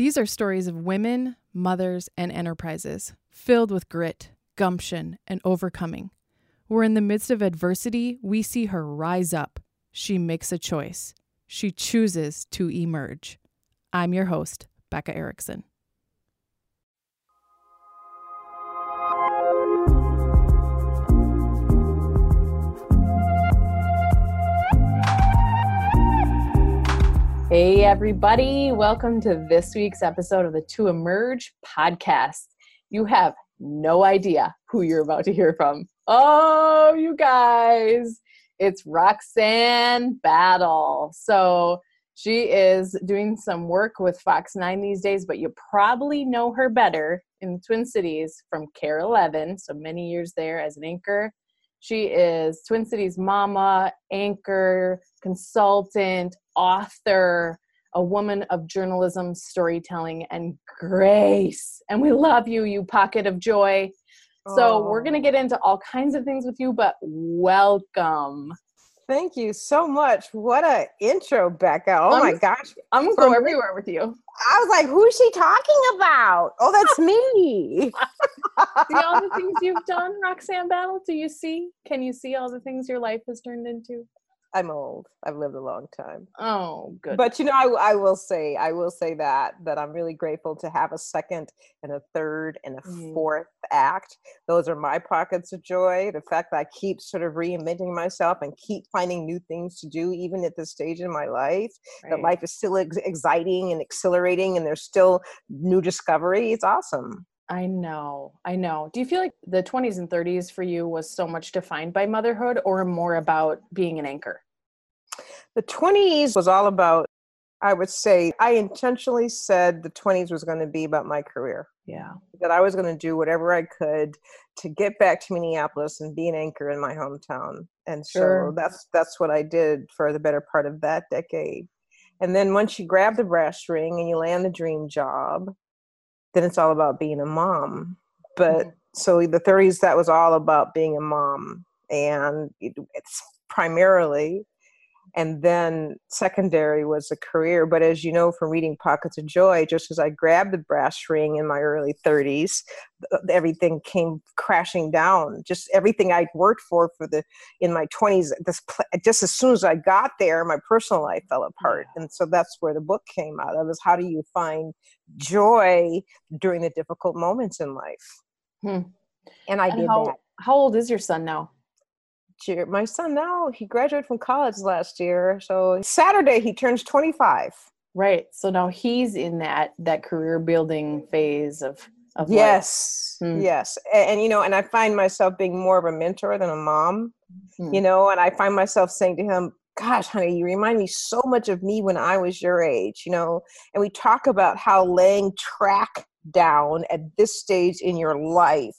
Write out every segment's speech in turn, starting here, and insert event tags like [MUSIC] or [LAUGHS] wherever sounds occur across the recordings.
These are stories of women, mothers, and enterprises filled with grit, gumption, and overcoming. Where in the midst of adversity, we see her rise up. She makes a choice. She chooses to emerge. I'm your host, Becca Erickson. Hey, everybody. Welcome to this week's episode of the To Emerge podcast. You have no idea who you're about to hear from. Oh, you guys. It's Roxanne Battle. So she is doing some work with Fox 9 these days, but you probably know her better in the Twin Cities from KARE 11. So many years there as an anchor she is Twin Cities mama, anchor, consultant, author, a woman of journalism, storytelling, and grace. And we love you, you pocket of joy. So, we're going to get into all kinds of things with you, but welcome. Thank you so much. What a intro, Becca. Oh I'm, my gosh. I'm going to go everywhere with you. I was like, who is she talking about? Oh, that's me. see all the things you've done, Roxanne Battle? Do you see? Can you see all the things your life has turned into? I'm old. I've lived a long time. Oh, good. But you know, I, I will say, I will say that that I'm really grateful to have a second and a third and a mm. fourth act. Those are my pockets of joy. The fact that I keep sort of reinventing myself and keep finding new things to do, even at this stage in my life. Right. That life is still ex- exciting and exhilarating, and there's still new discovery. It's awesome. I know. I know. Do you feel like the 20s and 30s for you was so much defined by motherhood or more about being an anchor? The 20s was all about, I would say, I intentionally said the 20s was going to be about my career. Yeah. That I was going to do whatever I could to get back to Minneapolis and be an anchor in my hometown. And sure. so that's that's what I did for the better part of that decade. And then once you grab the brass ring and you land the dream job, then it's all about being a mom. But mm-hmm. so the 30s, that was all about being a mom. And it's primarily and then secondary was a career but as you know from reading pockets of joy just as i grabbed the brass ring in my early 30s everything came crashing down. Just everything i'd worked for for the in my 20s this just as soon as i got there my personal life fell apart. And so that's where the book came out of is how do you find joy during the difficult moments in life? Hmm. and i and did how, that. how old is your son now year. My son now, he graduated from college last year. So Saturday he turns 25. Right. So now he's in that that career building phase of of yes. Hmm. Yes. And, and, you know, and I find myself being more of a mentor than a mom. Hmm. You know, and I find myself saying to him, gosh, honey, you remind me so much of me when I was your age, you know. And we talk about how laying track down at this stage in your life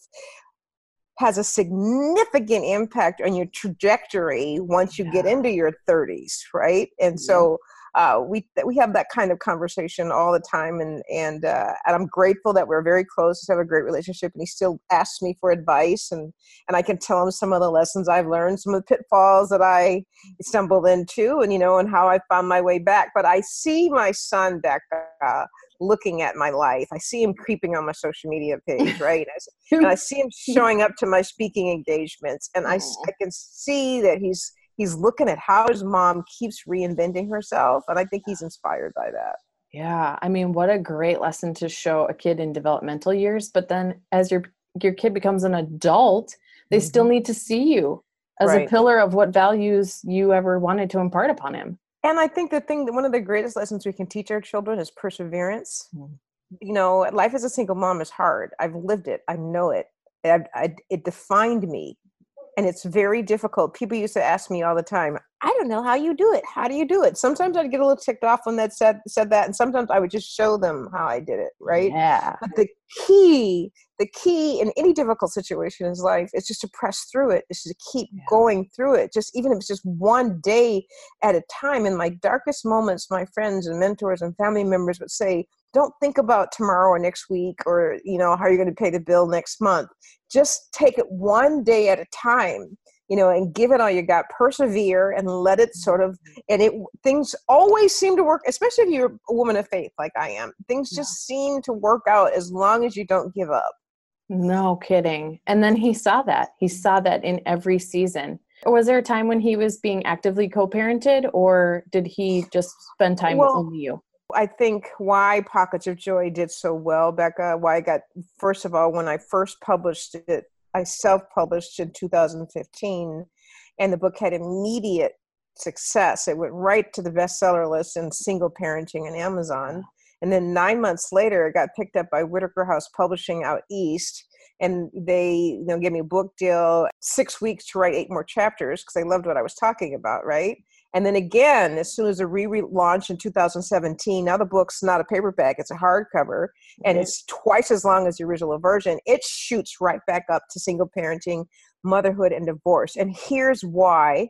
has a significant impact on your trajectory once you yeah. get into your 30s right and so uh, we we have that kind of conversation all the time, and and uh, and I'm grateful that we're very close, have a great relationship, and he still asks me for advice, and and I can tell him some of the lessons I've learned, some of the pitfalls that I stumbled into, and you know, and how I found my way back. But I see my son, Becca, looking at my life. I see him creeping on my social media page, [LAUGHS] right? and I see him showing up to my speaking engagements, and I, I can see that he's he's looking at how his mom keeps reinventing herself and i think he's inspired by that yeah i mean what a great lesson to show a kid in developmental years but then as your your kid becomes an adult they mm-hmm. still need to see you as right. a pillar of what values you ever wanted to impart upon him and i think the thing that one of the greatest lessons we can teach our children is perseverance. Mm-hmm. you know life as a single mom is hard. I've lived it. I know it. I, I, it defined me and it's very difficult. People used to ask me all the time, I don't know how you do it. How do you do it? Sometimes I'd get a little ticked off when that said said that, and sometimes I would just show them how I did it, right? Yeah. But the key, the key in any difficult situation in life is just to press through it. it, is to keep yeah. going through it. Just even if it's just one day at a time. In my darkest moments, my friends and mentors and family members would say, don't think about tomorrow or next week or you know how you're going to pay the bill next month just take it one day at a time you know, and give it all you got. Persevere and let it sort of, and it things always seem to work, especially if you're a woman of faith like I am. Things just yeah. seem to work out as long as you don't give up. No kidding. And then he saw that. He saw that in every season. Was there a time when he was being actively co-parented, or did he just spend time well, with only you? I think why Pockets of Joy did so well, Becca. Why I got first of all when I first published it I self published in 2015, and the book had immediate success. It went right to the bestseller list in single parenting and Amazon. And then nine months later, it got picked up by Whitaker House Publishing out east. And they you know, gave me a book deal, six weeks to write eight more chapters because they loved what I was talking about, right? And then again, as soon as the re-launch in 2017, now the book's not a paperback, it's a hardcover, and it's twice as long as the original version. It shoots right back up to single parenting, motherhood, and divorce. And here's why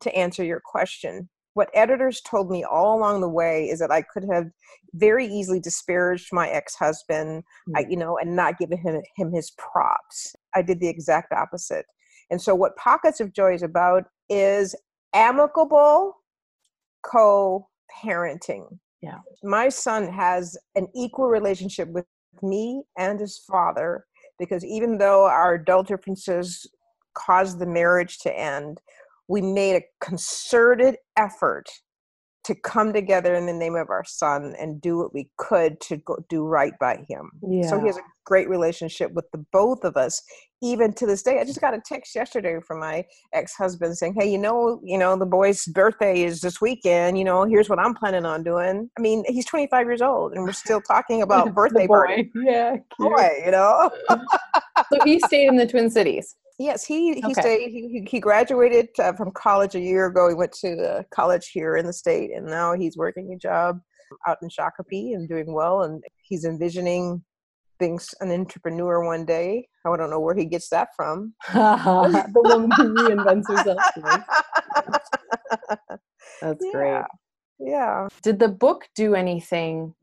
to answer your question. What editors told me all along the way is that I could have very easily disparaged my ex-husband, mm-hmm. I, you know, and not given him, him his props. I did the exact opposite. And so, what Pockets of Joy is about is amicable co-parenting. Yeah. My son has an equal relationship with me and his father because even though our adult differences caused the marriage to end, we made a concerted effort to come together in the name of our son and do what we could to go, do right by him. Yeah. So he has a great relationship with the both of us, even to this day. I just got a text yesterday from my ex-husband saying, "Hey, you know, you know, the boy's birthday is this weekend. You know, here's what I'm planning on doing." I mean, he's 25 years old, and we're still talking about [LAUGHS] birthday boy. Yeah, cute. boy, you know. so he stayed in the Twin Cities. Yes, he he okay. stayed. He he graduated uh, from college a year ago. He went to college here in the state, and now he's working a job out in Shakopee and doing well. And he's envisioning being an entrepreneur one day. I don't know where he gets that from. [LAUGHS] the woman who reinvents herself. [LAUGHS] That's yeah. great. Yeah. Did the book do anything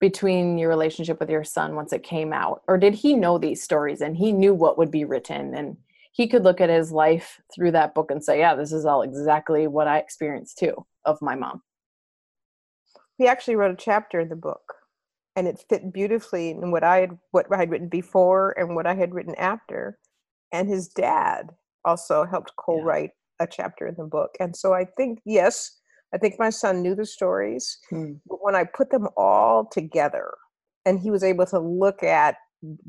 between your relationship with your son once it came out or did he know these stories and he knew what would be written? And he could look at his life through that book and say yeah this is all exactly what i experienced too of my mom. He actually wrote a chapter in the book and it fit beautifully in what i had what i had written before and what i had written after. And his dad also helped co-write yeah. a chapter in the book. And so i think yes I think my son knew the stories, hmm. but when I put them all together, and he was able to look at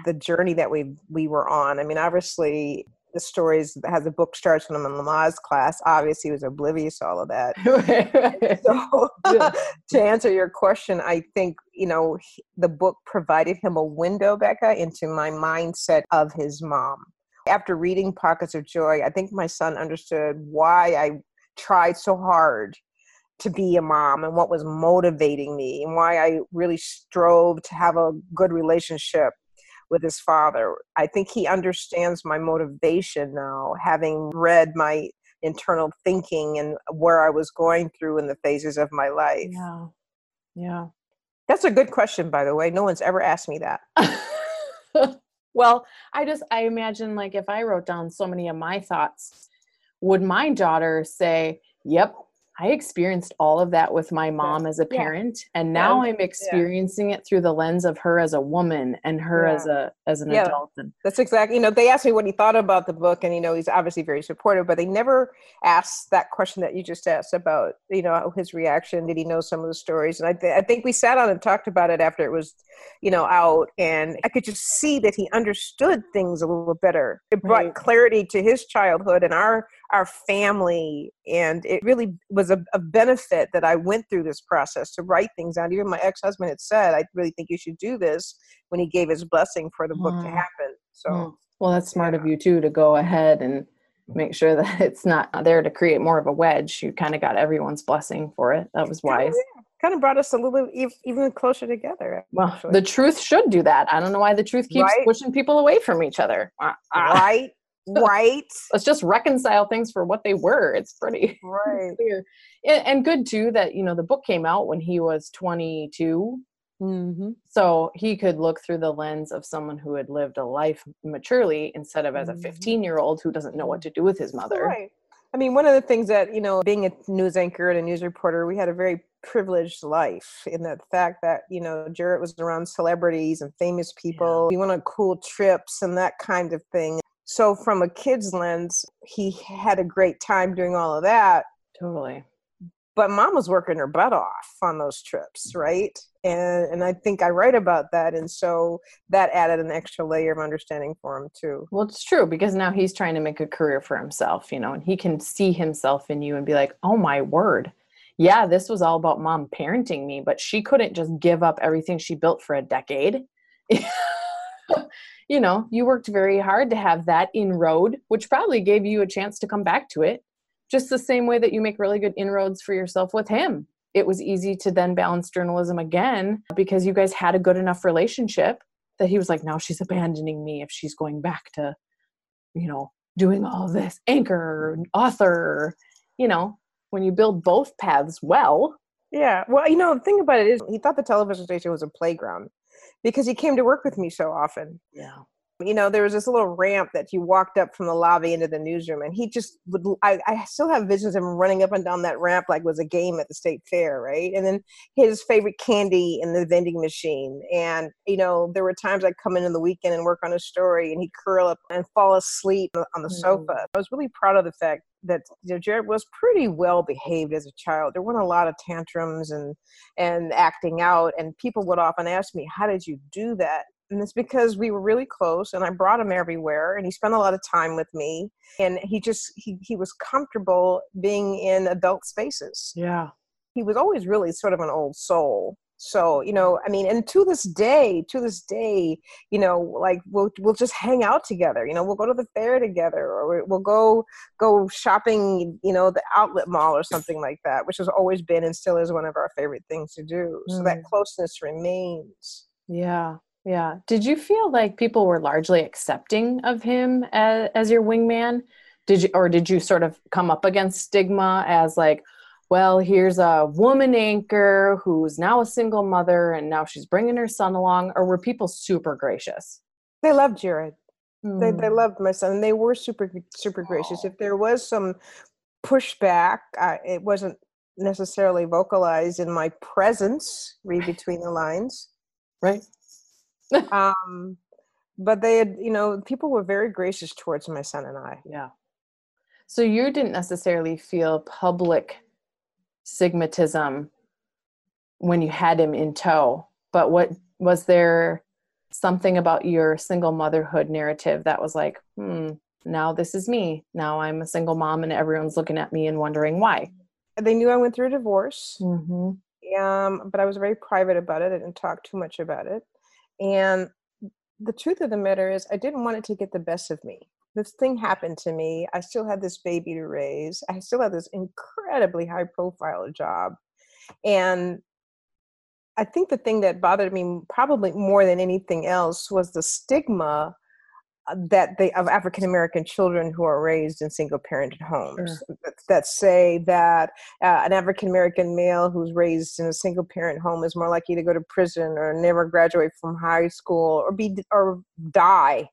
the journey that we we were on. I mean, obviously, the stories has the book starts when I'm in Lamaze class. Obviously, he was oblivious to all of that. [LAUGHS] so, [LAUGHS] to answer your question, I think you know the book provided him a window, Becca, into my mindset of his mom. After reading Pockets of Joy, I think my son understood why I tried so hard to be a mom and what was motivating me and why I really strove to have a good relationship with his father. I think he understands my motivation now, having read my internal thinking and where I was going through in the phases of my life. Yeah. Yeah. That's a good question, by the way. No one's ever asked me that. [LAUGHS] well, I just, I imagine like if I wrote down so many of my thoughts, would my daughter say, Yep, I experienced all of that with my mom as a parent yeah. and now yeah. I'm experiencing yeah. it through the lens of her as a woman and her as a as an adult and that's exactly you know they asked me what he thought about the book and you know he's obviously very supportive but they never asked that question that you just asked about you know his reaction did he know some of the stories and I, th- I think we sat on and talked about it after it was you know out and I could just see that he understood things a little better it brought right. clarity to his childhood and our our family and it really was a, a, benefit that i went through this process to write things out even my ex-husband had said i really think you should do this when he gave his blessing for the book mm. to happen so mm. well that's smart yeah. of you too to go ahead and make sure that [LAUGHS] it's not there to create more of a wedge you kind of got everyone's blessing for it that was wise yeah, kind of brought us a little even closer together well the truth should do that i don't know why the truth keeps right? pushing people away from each other uh, uh. right right [LAUGHS] let's just reconcile things for what they were it's pretty [LAUGHS] right clear and, and, good too that you know the book came out when he was 22 Mm-hmm. So he could look through the lens of someone who had lived a life maturely instead of as a 15 mm-hmm. year old who doesn't know what to do with his mother. Right. I mean, one of the things that, you know, being a news anchor and a news reporter, we had a very privileged life in the fact that, you know, Jarrett was around celebrities and famous people. Yeah. We went on cool trips and that kind of thing. So, from a kid's lens, he had a great time doing all of that. Totally. But mom was working her butt off on those trips right? And and i think i write about that and so that added an extra layer of understanding for him too. Well it's true because now he's trying to make a career for himself you know and he can see himself in you and be like oh my word. Yeah this was all about mom parenting me but she couldn't just give up everything she built for a decade [LAUGHS] you know you worked very hard to have that inroad which probably gave you a chance to come back to it just the same way that you make really good inroads for yourself with him. It was easy to then balance journalism again because you guys had a good enough relationship that he was like, now she's abandoning me if she's going back to, you know, doing all this anchor, author, you know, when you build both paths well. Yeah. Well, you know, the thing about it is he thought the television station was a playground because he came to work with me so often. Yeah you know there was this little ramp that you walked up from the lobby into the newsroom and he just would I, I still have visions of him running up and down that ramp like it was a game at the state fair right and then his favorite candy in the vending machine and you know there were times i'd come in in the weekend and work on a story and he'd curl up and fall asleep on the mm-hmm. sofa i was really proud of the fact that you know, Jarrett was pretty well behaved as a child. There weren't a lot of tantrums and and acting out, and people would often ask me, "How did you do that?" And it's because we were really close and i brought him everywhere and he spent a lot of time with me and he just he, he was comfortable being in adult spaces. Yeah. He was always really sort of an old soul. So you know i mean and to this day to this day you know like we'll we'll just hang out together you know we'll go to the fair together or we'll go go shopping you know the outlet mall or something like that which has always been and still is one of our favorite things to do. So that mm. closeness remains. Yeah yeah. Did you feel like people were largely accepting of him as, as your wingman? Did you, or did you sort of come up against stigma as like, well, here's a woman anchor who's now a single mother and now she's bringing her son along? Or were people super gracious? They loved Jared. Mm. They, they hmm. loved my son. They were super, super gracious. If there was some pushback, uh, it wasn't necessarily vocalized in my presence, read between the lines. Right [LAUGHS] um, but they had, you know, people were very gracious towards my son and I. Yeah. So you didn't necessarily feel public stigmatism when you had him in tow, but what was there something about your single motherhood narrative that was like, hmm, now this is me. Now I'm a single mom and everyone's looking at me and wondering why. They knew I went through a divorce. Mm-hmm. Um, but I was very private about it. I didn't talk too much about it. And the truth of the matter is, I didn't want it to get the best of me. This thing happened to me. I still had this baby to raise. I still had this incredibly high profile job. And I think the thing that bothered me probably more than anything else was the stigma that they of African American children who are raised in single parented homes sure. that, that, say that uh, an African American male who's raised in a single parent home is more likely to go to prison or never graduate from high school or be or die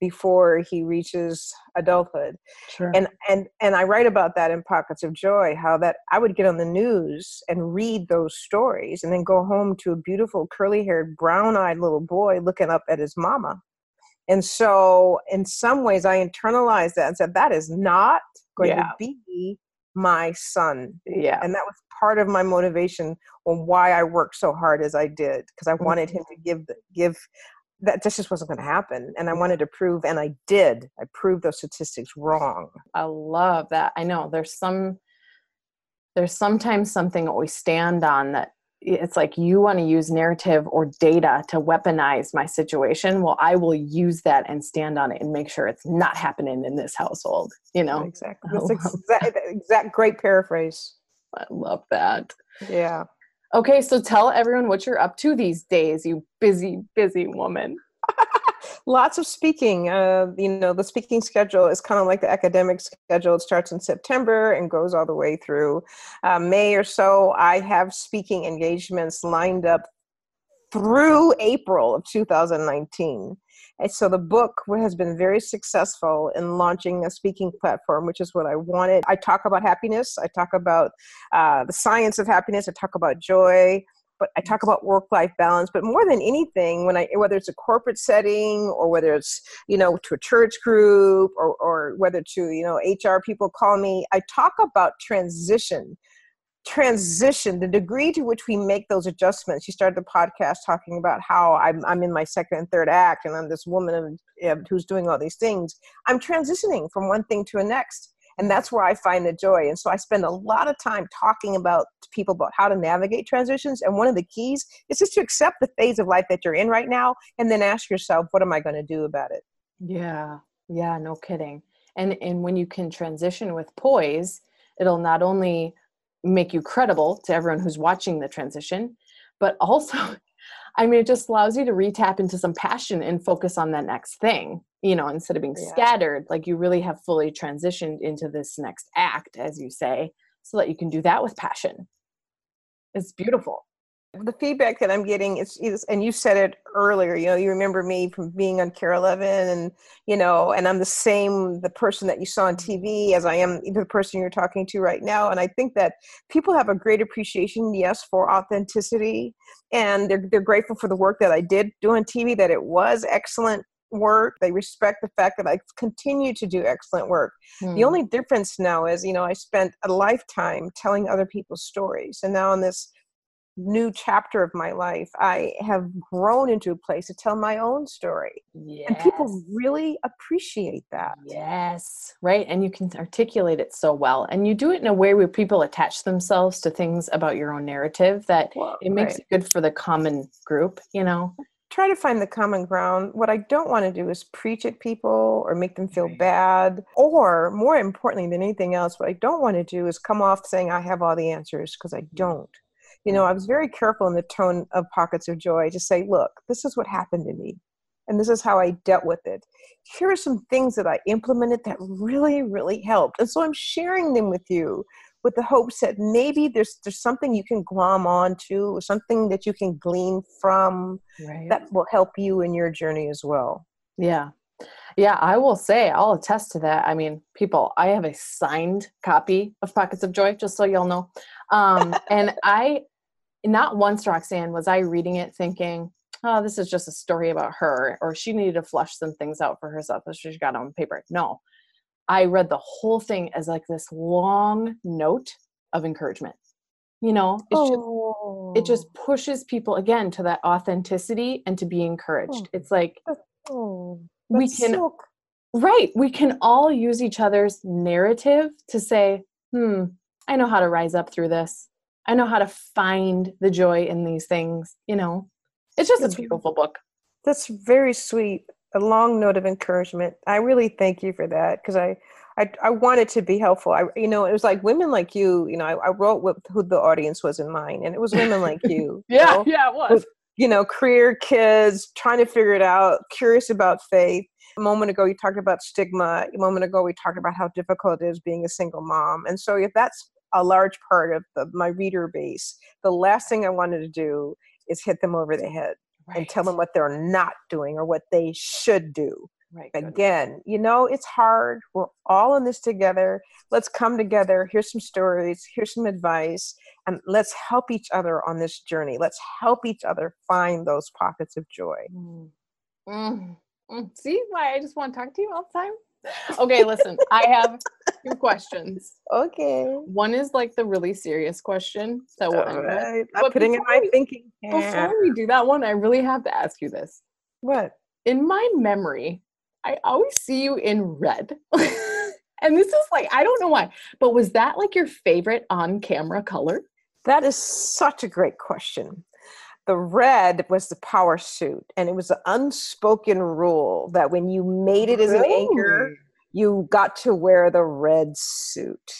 before he reaches adulthood sure. and and and i write about that in pockets of joy how that i would get on the news and read those stories and then go home to a beautiful curly haired brown eyed little boy looking up at his mama and so, in some ways, I internalized that and said, that is not going yeah. to be my son. Yeah. And that was part of my motivation on why I worked so hard as I did, because I mm-hmm. wanted him to give, give, that just wasn't going to happen. And I wanted to prove, and I did. I proved those statistics wrong. I love that. I know there's some, there's sometimes something that we stand on that it's like you want to use narrative or data to weaponize my situation? Well i will use that and stand on it and make sure it's not happening in this household you know? Exactly. That's exact, exact great paraphrase. I love that. Yeah. Okay so tell everyone what you're up to these days you busy busy woman lots of speaking. Uh, you know, the speaking schedule is kind of like the academic schedule. It starts in September and goes all the way through uh, May or so. I have speaking engagements lined up through April of 2019. And so the book has been very successful in launching a speaking platform, which is what I wanted. I talk about happiness, I talk about uh, the science of happiness, I talk about joy, but I talk about work life balance. But more than anything, when I whether it's a corporate setting or whether it's you know to a church group or or whether to you know HR people call me, I talk about transition transition, the degree to which we make those adjustments. You started the podcast talking about how I'm, I'm in my second and third act, and I'm this woman who's doing all these things. I'm transitioning from one thing to a next. And that's where I find the joy. And so I spend a lot of time talking about people about how to navigate transitions. And one of the keys is just to accept the phase of life that you're in right now and then ask yourself, what am I going to do about it? Yeah. Yeah, no kidding. And and when you can transition with poise, it'll not only make you credible to everyone who's watching the transition but also [LAUGHS] i mean it just allows you to retap into some passion and focus on that next thing you know instead of being yeah. scattered like you really have fully transitioned into this next act as you say so that you can do that with passion it's beautiful the feedback that I'm getting is, is, and you said it earlier, you know, you remember me from being on KARE 11 and, you know, and I'm the same, the person that you saw on TV mm-hmm. as I am the person you're talking to right now. And I think that people have a great appreciation, yes, for authenticity. And they're, they're grateful for the work that I did do on TV, that it was excellent work. They respect the fact that I continue to do excellent work. Hmm. The only difference now is, you know, I spent a lifetime telling other people's stories. And now in this new chapter of my life, I have grown into a place to tell my own story. Yes. And people really appreciate that. Yes, right. And you can articulate it so well. And you do it in a way where people attach themselves to things about your own narrative that well, it makes right. it good for the common group, you know? Try to find the common ground. What I don't want to do is preach at people or make them feel right. bad. Or, more importantly than anything else, what I don't want to do is come off saying I have all the answers because I mm. don't you know, I was very careful in the tone of Pockets of Joy to say, look, this is what happened to me, and this is how I dealt with it. Here are some things that I implemented that really, really helped. And so I'm sharing them with you with the hopes that maybe there's there's something you can glom onto, something that you can glean from right. that will help you in your journey as well. Yeah. Yeah, I will say, I'll attest to that. I mean, people, I have a signed copy of Pockets of Joy, just so y'all know. Um, and [LAUGHS] I not once, Roxanne, was I reading it thinking, oh, this is just a story about her, or she needed to flush some things out for herself as she got on paper. No, I read the whole thing as like this long note of encouragement. You know, oh. just, it just pushes people again to that authenticity and to be encouraged. Oh. It's like oh. we can, so... right? We can all use each other's narrative to say, hmm, I know how to rise up through this. I know how to find the joy in these things. You know, it's just a beautiful book. That's very sweet. A long note of encouragement. I really thank you for that because I, I, I wanted to be helpful. I, you know, it was like women like you. You know, I, I wrote what who the audience was in mind, and it was women like you. [LAUGHS] yeah, you know, yeah, it was. With, you know, career kids trying to figure it out, curious about faith. A moment ago, you talked about stigma. A moment ago, we talked about how difficult it is being a single mom. And so, if that's a large part of the, my reader base, the last thing I wanted to do is hit them over the head right. and tell them what they're not doing or what they should do. Right, Again, you know, it's hard. We're all in this together. Let's come together. Here's some stories. Here's some advice. And let's help each other on this journey. Let's help each other find those pockets of joy. Mm. Mm. Mm. See why I just want to talk to you all the time? Okay, listen, I have two questions. Okay. One is like the really serious question that we'll end right. I'm putting in my we, thinking. Before we do that one, I really have to ask you this. What? In my memory, I always see you in red. [LAUGHS] and this is like, I don't know why, but was that like your favorite on camera color? That is such a great question the red was the power suit and it was an unspoken rule that when you made it as an anchor you got to wear the red suit.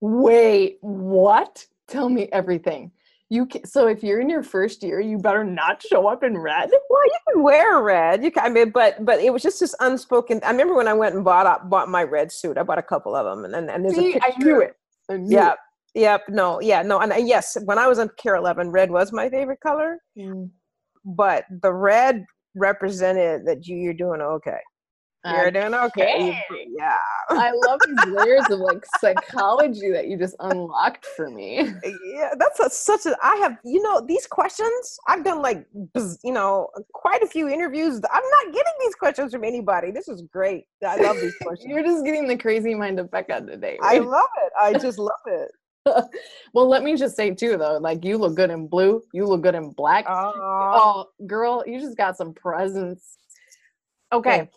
Wait what? Tell me everything. You can, so if you're in your first year you better not show up in red? Well you can wear red. You can, i mean but but it was just this unspoken i remember when i went and bought up bought my red suit i bought a couple of them and then and there's See, a picture. i knew it. I knew yeah it. Yep. No. Yeah. No. And uh, yes, when I was on KARE 11, red was my favorite color. Mm. but the red represented that you, you're doing okay. You're doing okay. Yeah. I love these [LAUGHS] layers of like psychology that you just unlocked for me. Yeah, that's a, such a. I have, you know, these questions. I've done like, you know, quite a few interviews. I'm not getting these questions from anybody. This is great. I love these [LAUGHS] questions. You're just getting the crazy mind of Becca today. Right? I love it. I just love it. [LAUGHS] well, let me just say too, though, like you look good in blue, you look good in black. Uh, oh, girl, you just got some presents. Okay.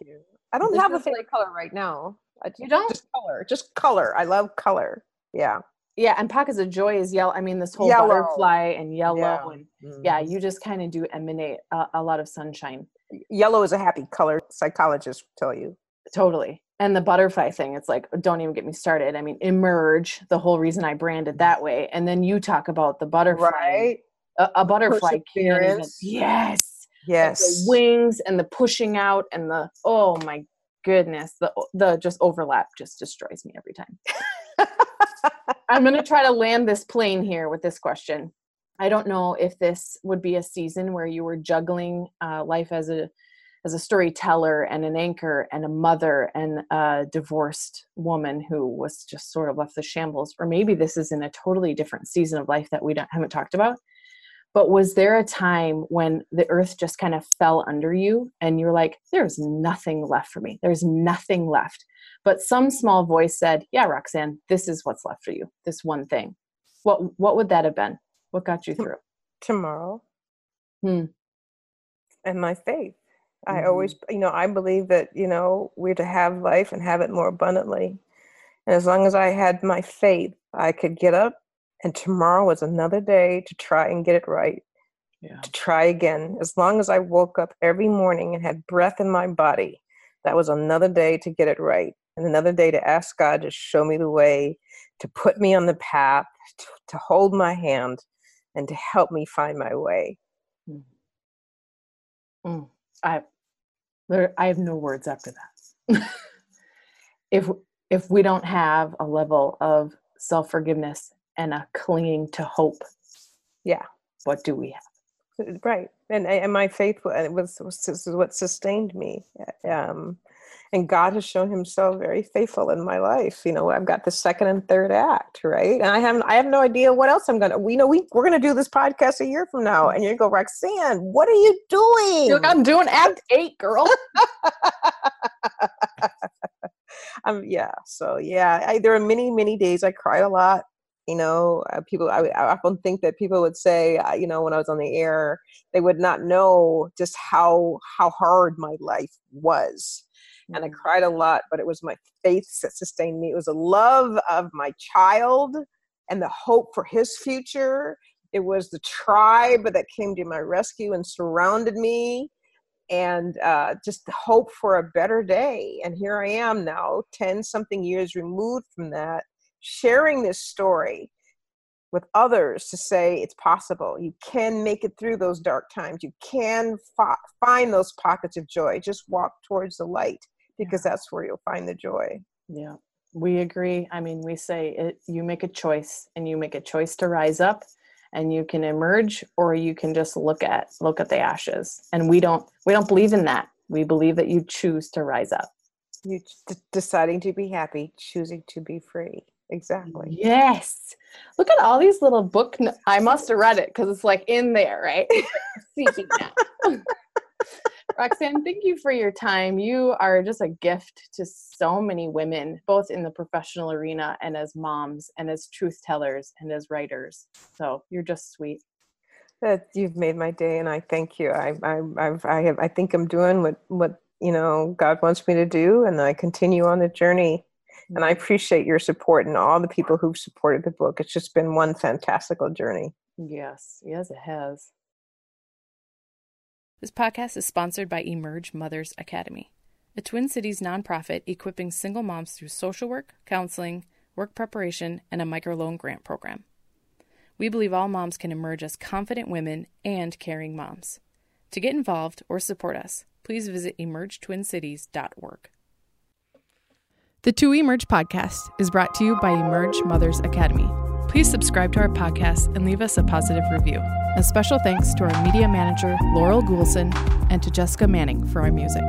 I don't this have a favorite color right now. You don't just color, just color. I love color. Yeah. Yeah, and pockets of joy is yellow. I mean, this whole yellow. butterfly and yellow, yeah. and mm-hmm. yeah, you just kind of do emanate a, a lot of sunshine. Yellow is a happy color. Psychologists tell you. Totally and the butterfly thing it's like don't even get me started. I mean emerge the whole reason i branded that way. And then you talk about the butterfly right. a, a butterfly even, yes. Yes the wings and the pushing out and the oh my goodness the the just overlap just destroys me every time. [LAUGHS] I'm going to try to land this plane here with this question. I don't know if this would be a season where you were juggling uh, life as a as a storyteller and an anchor and a mother and a divorced woman who was just sort of left the shambles or maybe this is in a totally different season of life that we don't, haven't talked about. But was there a time when the earth just kind of fell under you and you're like there's nothing left for me. There's nothing left. But some small voice said yeah roxanne this is what's left for you this one thing. What what would that have been? What got you through? tomorrow. Hmm. and my faith I always, mm-hmm. you know, I believe that, you know, we're to have life and have it more abundantly. And as long as I had my faith, I could get up and tomorrow was another day to try and get it right. Yeah. To try again. As long as I woke up every morning and had breath in my body, that was another day to get it right. And another day to ask God to show me the way, to put me on the path, to, to hold my hand, and to help me find my way. Mm. Mm. I there, I have no words after that. [LAUGHS] if if we don't have a level of self forgiveness and a clinging to hope, yeah, what do we have? Right, and and my faith was was, was what sustained me. Um, and God has shown Himself very faithful in my life. You know, I've got the second and third act, right? And I have I have no idea what else I'm gonna. We know we we're gonna do this podcast a year from now, and you go, Roxanne, what are you doing? Look, I'm doing Act Eight, girl. [LAUGHS] um, yeah. So yeah, I, there are many many days I cried a lot you know uh, people I, I, often think that people would say uh, you know when i was on the air they would not know just how how hard my life was and I cried a lot, but it was my faith that sustained me. It was a love of my child and the hope for his future. It was the tribe that came to my rescue and surrounded me, and uh, just the hope for a better day. And here I am now, 10 something years removed from that, sharing this story with others to say it's possible. You can make it through those dark times. You can fa- find those pockets of joy. Just walk towards the light because that's where you'll find the joy. Yeah, we agree. I mean, we say it, you make a choice and you make a choice to rise up and you can emerge or you can just look at look at the ashes. And we don't we don't believe in that. We believe that you choose to rise up. You d- deciding to be happy choosing to be free. Exactly. Yes. Look at all these little book i must have read it because it's like in there right? [LAUGHS] Seeking [LAUGHS] that Roxanne, thank you for your time. You are just a gift to so many women, both in the professional arena and as moms and as truth tellers and as writers. So you're just sweet. That you've made my day, and I thank you. I, I, I've, I have, I think I'm doing what, what you know God wants me to do, and I continue on the journey. And I mm-hmm. appreciate your support and all the people who've supported the book. It's just been one fantastical journey. Yes, yes, it has. This podcast is sponsored by Emerge Mothers Academy, a Twin Cities nonprofit equipping single moms through social work, counseling, work preparation, and a microloan grant program. We believe all moms can emerge as confident women and caring moms. To get involved or support us, please visit emergetwincities.org. The To Emerge podcast is brought to you by Emerge Mothers Academy Please subscribe to our podcast and leave us a positive review. A special thanks to our media manager, Laurel Goulson, and to Jessica Manning for our music.